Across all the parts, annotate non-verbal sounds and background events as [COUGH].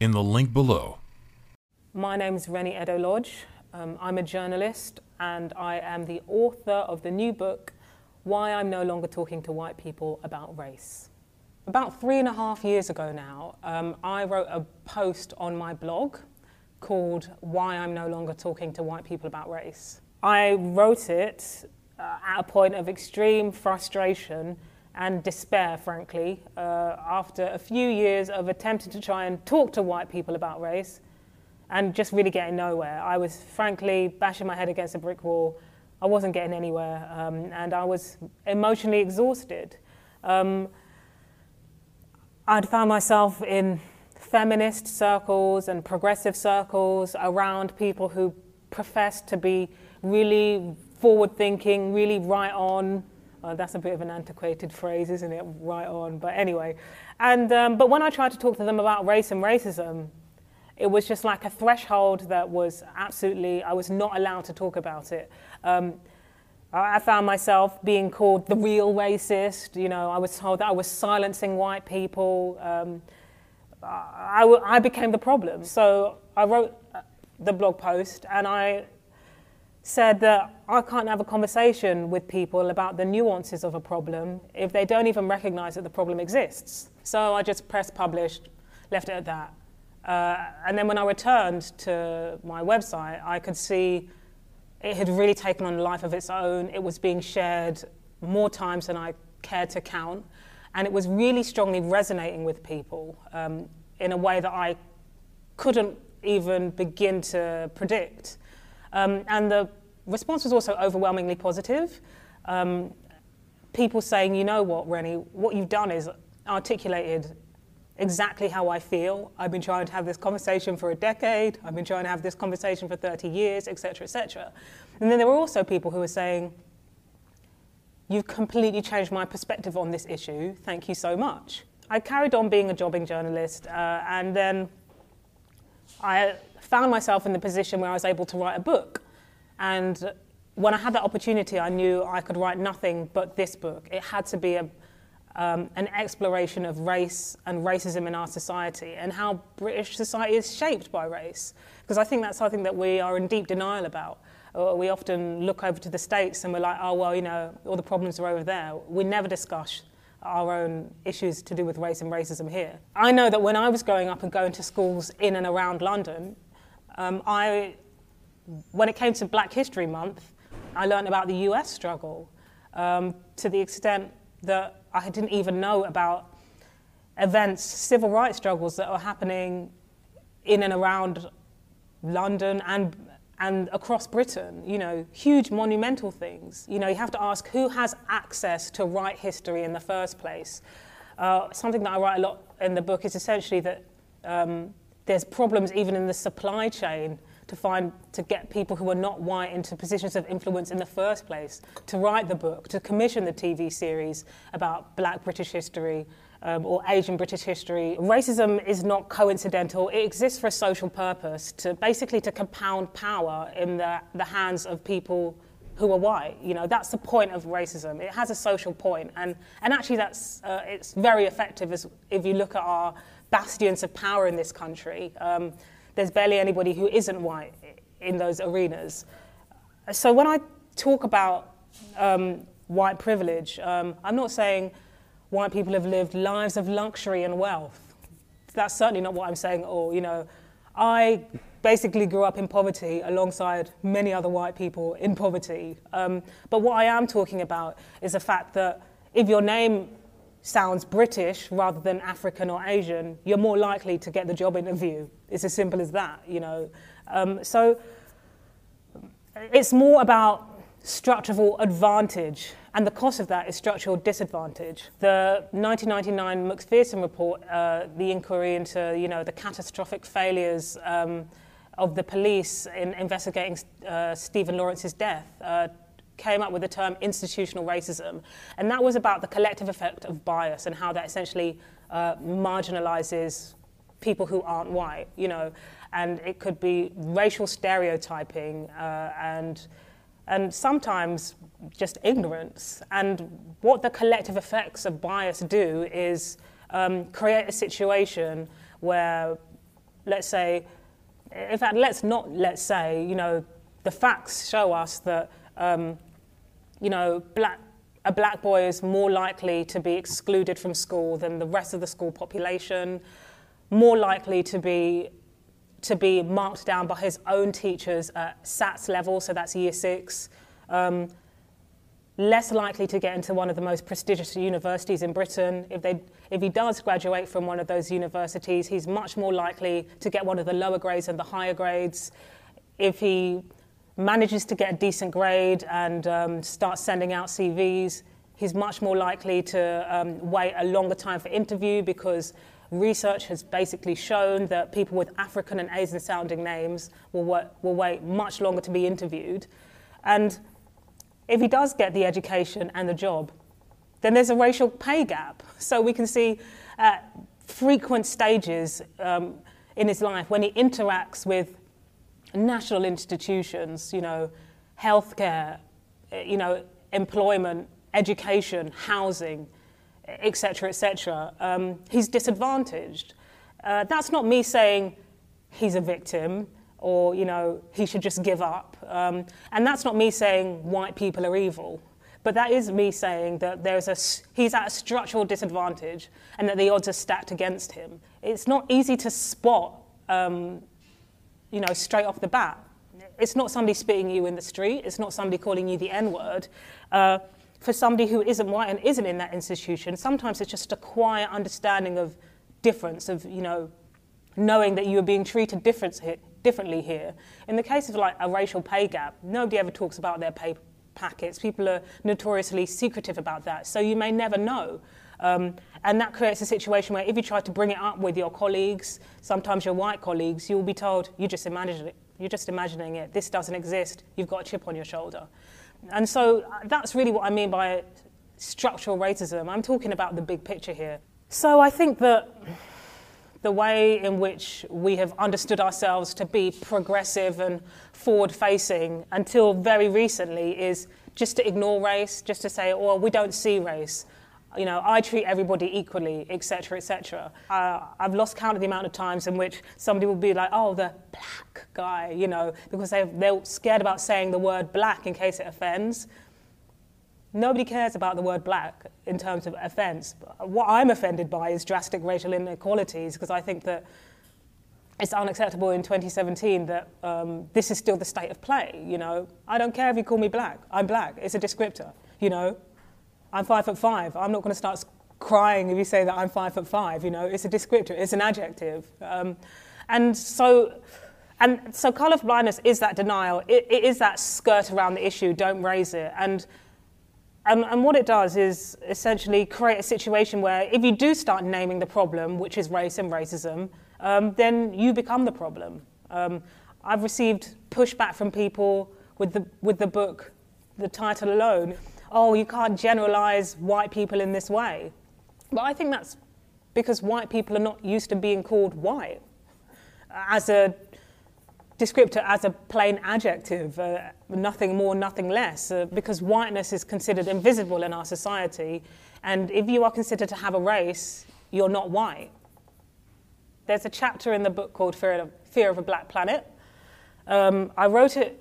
in the link below. My name is Reni Eddo-Lodge. Um, I'm a journalist and I am the author of the new book, Why I'm No Longer Talking to White People About Race. About three and a half years ago now, um, I wrote a post on my blog called Why I'm No Longer Talking to White People About Race. I wrote it uh, at a point of extreme frustration and despair, frankly, uh, after a few years of attempting to try and talk to white people about race and just really getting nowhere. I was frankly bashing my head against a brick wall. I wasn't getting anywhere, um, and I was emotionally exhausted. Um, I'd found myself in feminist circles and progressive circles around people who professed to be really forward thinking, really right on, uh, that's a bit of an antiquated phrase, isn't it? Right on. But anyway, and um, but when I tried to talk to them about race and racism, it was just like a threshold that was absolutely I was not allowed to talk about it. Um, I found myself being called the real racist. You know, I was told that I was silencing white people. Um, I, I became the problem. So I wrote uh, the blog post and I said that I can't have a conversation with people about the nuances of a problem if they don't even recognize that the problem exists. So I just pressed publish, left it at that. Uh, and then when I returned to my website, I could see it had really taken on a life of its own. It was being shared more times than I cared to count. And it was really strongly resonating with people um, in a way that I couldn't even begin to predict. Um, and the response was also overwhelmingly positive. Um, people saying, you know what, Reni, what you've done is articulated exactly how I feel. I've been trying to have this conversation for a decade. I've been trying to have this conversation for 30 years, etc., etc. And then there were also people who were saying, you've completely changed my perspective on this issue. Thank you so much. I carried on being a jobbing journalist, uh, and then I found myself in the position where I was able to write a book. And when I had that opportunity, I knew I could write nothing but this book. It had to be a, um, an exploration of race and racism in our society and how British society is shaped by race. Because I think that's something that we are in deep denial about. Uh, we often look over to the States and we're like, oh, well, you know, all the problems are over there. We never discuss our own issues to do with race and racism here. I know that when I was growing up and going to schools in and around London, um, I, when it came to Black History Month, I learned about the US struggle um, to the extent that I didn't even know about events, civil rights struggles that are happening in and around London and and across Britain, you know, huge monumental things. You know, you have to ask who has access to write history in the first place. Uh, something that I write a lot in the book is essentially that um, there's problems even in the supply chain to find to get people who are not white into positions of influence in the first place to write the book to commission the tv series about black british history um, or asian british history. Racism is not coincidental. It exists for a social purpose to basically to compound power in the, the hands of people who are white. You know that's the point of racism. It has a social point and and actually that's uh, it's very effective as if you look at our bastions of power in this country. Um, there's barely anybody who isn't white in those arenas. So when I talk about um, white privilege, um, I'm not saying white people have lived lives of luxury and wealth. That's certainly not what I'm saying at all. You know, I basically grew up in poverty alongside many other white people in poverty. Um, but what I am talking about is the fact that if your name sounds British rather than African or Asian, you're more likely to get the job interview. It's as simple as that, you know. Um, so it's more about structural advantage and the cost of that is structural disadvantage. The 1999 Macpherson report, uh, the inquiry into you know the catastrophic failures um, of the police in investigating uh, Stephen Lawrence's death, uh, came up with the term institutional racism, and that was about the collective effect of bias and how that essentially uh, marginalizes people who aren't white. You know, and it could be racial stereotyping uh, and and sometimes just ignorance. And what the collective effects of bias do is um, create a situation where, let's say, in fact, let's not let's say, you know, the facts show us that, um, you know, black, a black boy is more likely to be excluded from school than the rest of the school population, more likely to be to be marked down by his own teachers at SATS level, so that's year six, um, less likely to get into one of the most prestigious universities in Britain. If, they, if he does graduate from one of those universities, he's much more likely to get one of the lower grades and the higher grades. If he manages to get a decent grade and um, starts sending out CVs, he's much more likely to um, wait a longer time for interview because research has basically shown that people with African and Asian sounding names will, will wait much longer to be interviewed. And if he does get the education and the job, then there's a racial pay gap. So we can see at frequent stages um, in his life when he interacts with national institutions, you know, healthcare, you know, employment, education, housing, etc., etc., um, he's disadvantaged. Uh, that's not me saying he's a victim or you know he should just give up, um, and that's not me saying white people are evil. But that is me saying that there's a, he's at a structural disadvantage and that the odds are stacked against him. It's not easy to spot, um, you know, straight off the bat. It's not somebody spitting you in the street. It's not somebody calling you the N word. Uh, for somebody who isn't white and isn't in that institution, sometimes it's just a quiet understanding of difference, of, you know, knowing that you're being treated differently here. In the case of like a racial pay gap, nobody ever talks about their pay packets. People are notoriously secretive about that, so you may never know. Um, and that creates a situation where if you try to bring it up with your colleagues, sometimes your white colleagues, you'll be told, you just imagine it. You're just imagining it. This doesn't exist. You've got a chip on your shoulder. And so uh, that's really what I mean by structural racism. I'm talking about the big picture here. So I think that the way in which we have understood ourselves to be progressive and forward facing until very recently is just to ignore race, just to say, well, we don't see race you know, I treat everybody equally, etc., etc. Uh, I've lost count of the amount of times in which somebody will be like, oh, the black guy, you know, because they're, they're scared about saying the word black in case it offends. Nobody cares about the word black in terms of offense. What I'm offended by is drastic racial inequalities because I think that it's unacceptable in 2017 that um, this is still the state of play. You know, I don't care if you call me black. I'm black. It's a descriptor. You know, I'm five foot five. I'm not going to start crying if you say that I'm five foot five. You know, it's a descriptor, it's an adjective. Um, and so, and so colour blindness is that denial. It, it is that skirt around the issue. Don't raise it. And, and and what it does is essentially create a situation where if you do start naming the problem, which is race and racism, um, then you become the problem. Um, I've received pushback from people with the with the book, the title alone oh, you can't generalize white people in this way. But I think that's because white people are not used to being called white as a descriptor, as a plain adjective, uh, nothing more, nothing less, uh, because whiteness is considered invisible in our society. And if you are considered to have a race, you're not white. There's a chapter in the book called Fear of, a Black Planet. Um, I wrote it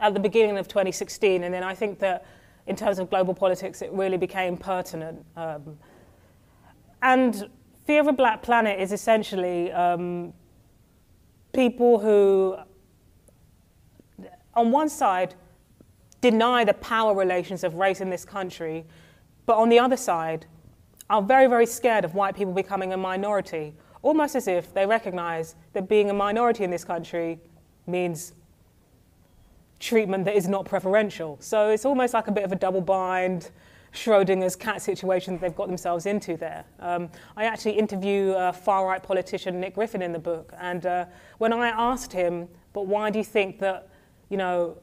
at the beginning of 2016, and then I think that in terms of global politics, it really became pertinent. Um, and Fear of a Black Planet is essentially um, people who, on one side, deny the power relations of race in this country, but on the other side, are very, very scared of white people becoming a minority, almost as if they recognize that being a minority in this country means treatment that is not preferential. So it's almost like a bit of a double bind Schrodinger's cat situation that they've got themselves into there. Um, I actually interview a far right politician, Nick Griffin, in the book. And uh, when I asked him, but why do you think that, you know,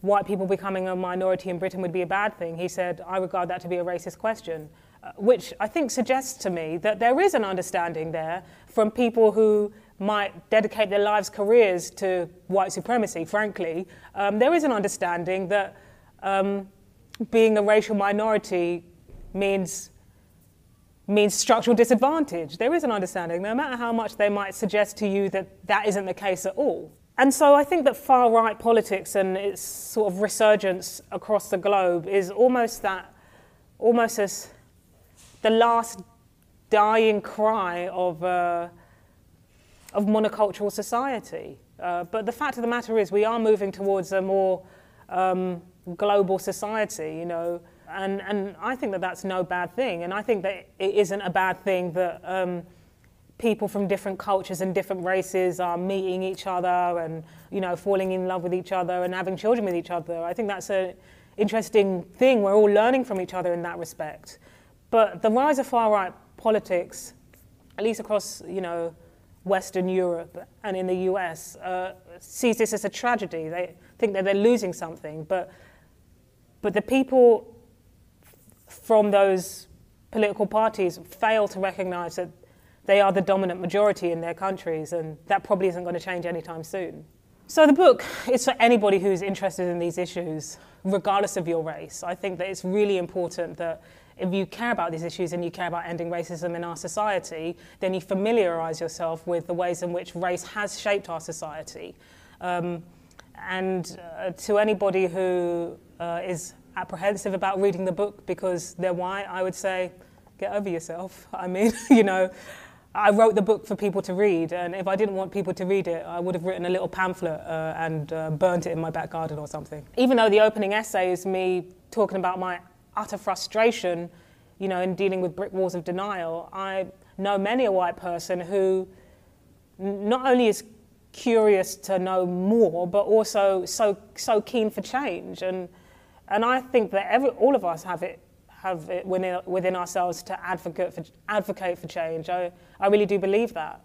white people becoming a minority in Britain would be a bad thing? He said, I regard that to be a racist question. Uh, which I think suggests to me that there is an understanding there from people who might dedicate their lives, careers to white supremacy, frankly. Um, there is an understanding that um, being a racial minority means means structural disadvantage. There is an understanding, no matter how much they might suggest to you that that isn't the case at all. And so I think that far right politics and its sort of resurgence across the globe is almost that, almost as the last dying cry of, uh, of monocultural society. Uh, but the fact of the matter is, we are moving towards a more um, global society, you know, and, and I think that that's no bad thing. And I think that it isn't a bad thing that um, people from different cultures and different races are meeting each other and, you know, falling in love with each other and having children with each other. I think that's an interesting thing. We're all learning from each other in that respect. But the rise of far right politics, at least across, you know, Western Europe and in the US, uh, sees this as a tragedy. They think that they're losing something. But but the people from those political parties fail to recognize that they are the dominant majority in their countries, and that probably isn't going to change anytime soon. So, the book is for anybody who's interested in these issues, regardless of your race. I think that it's really important that if you care about these issues and you care about ending racism in our society, then you familiarize yourself with the ways in which race has shaped our society. Um, and uh, to anybody who uh, is apprehensive about reading the book because they're white, I would say, get over yourself. [LAUGHS] I mean, [LAUGHS] you know, I wrote the book for people to read, and if I didn't want people to read it, I would have written a little pamphlet uh, and uh, burnt it in my back garden or something. Even though the opening essay is me talking about my utter frustration, you know, in dealing with brick walls of denial, I know many a white person who not only is curious to know more, but also so so keen for change. And and I think that every, all of us have it have it within, within ourselves to advocate for advocate for change. I, I really do believe that.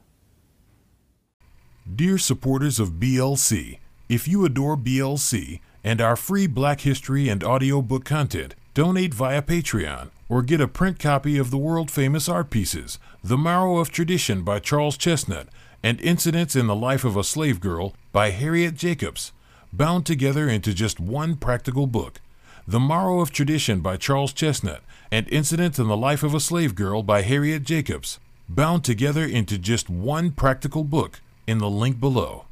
Dear supporters of BLC, if you adore BLC and our free Black History and audiobook content, donate via Patreon or get a print copy of the world famous art pieces, The Marrow of Tradition by Charles Chesnutt and Incidents in the Life of a Slave Girl by Harriet Jacobs, bound together into just one practical book. The Marrow of Tradition by Charles Chesnutt and Incidents in the Life of a Slave Girl by Harriet Jacobs, bound together into just one practical book in the link below.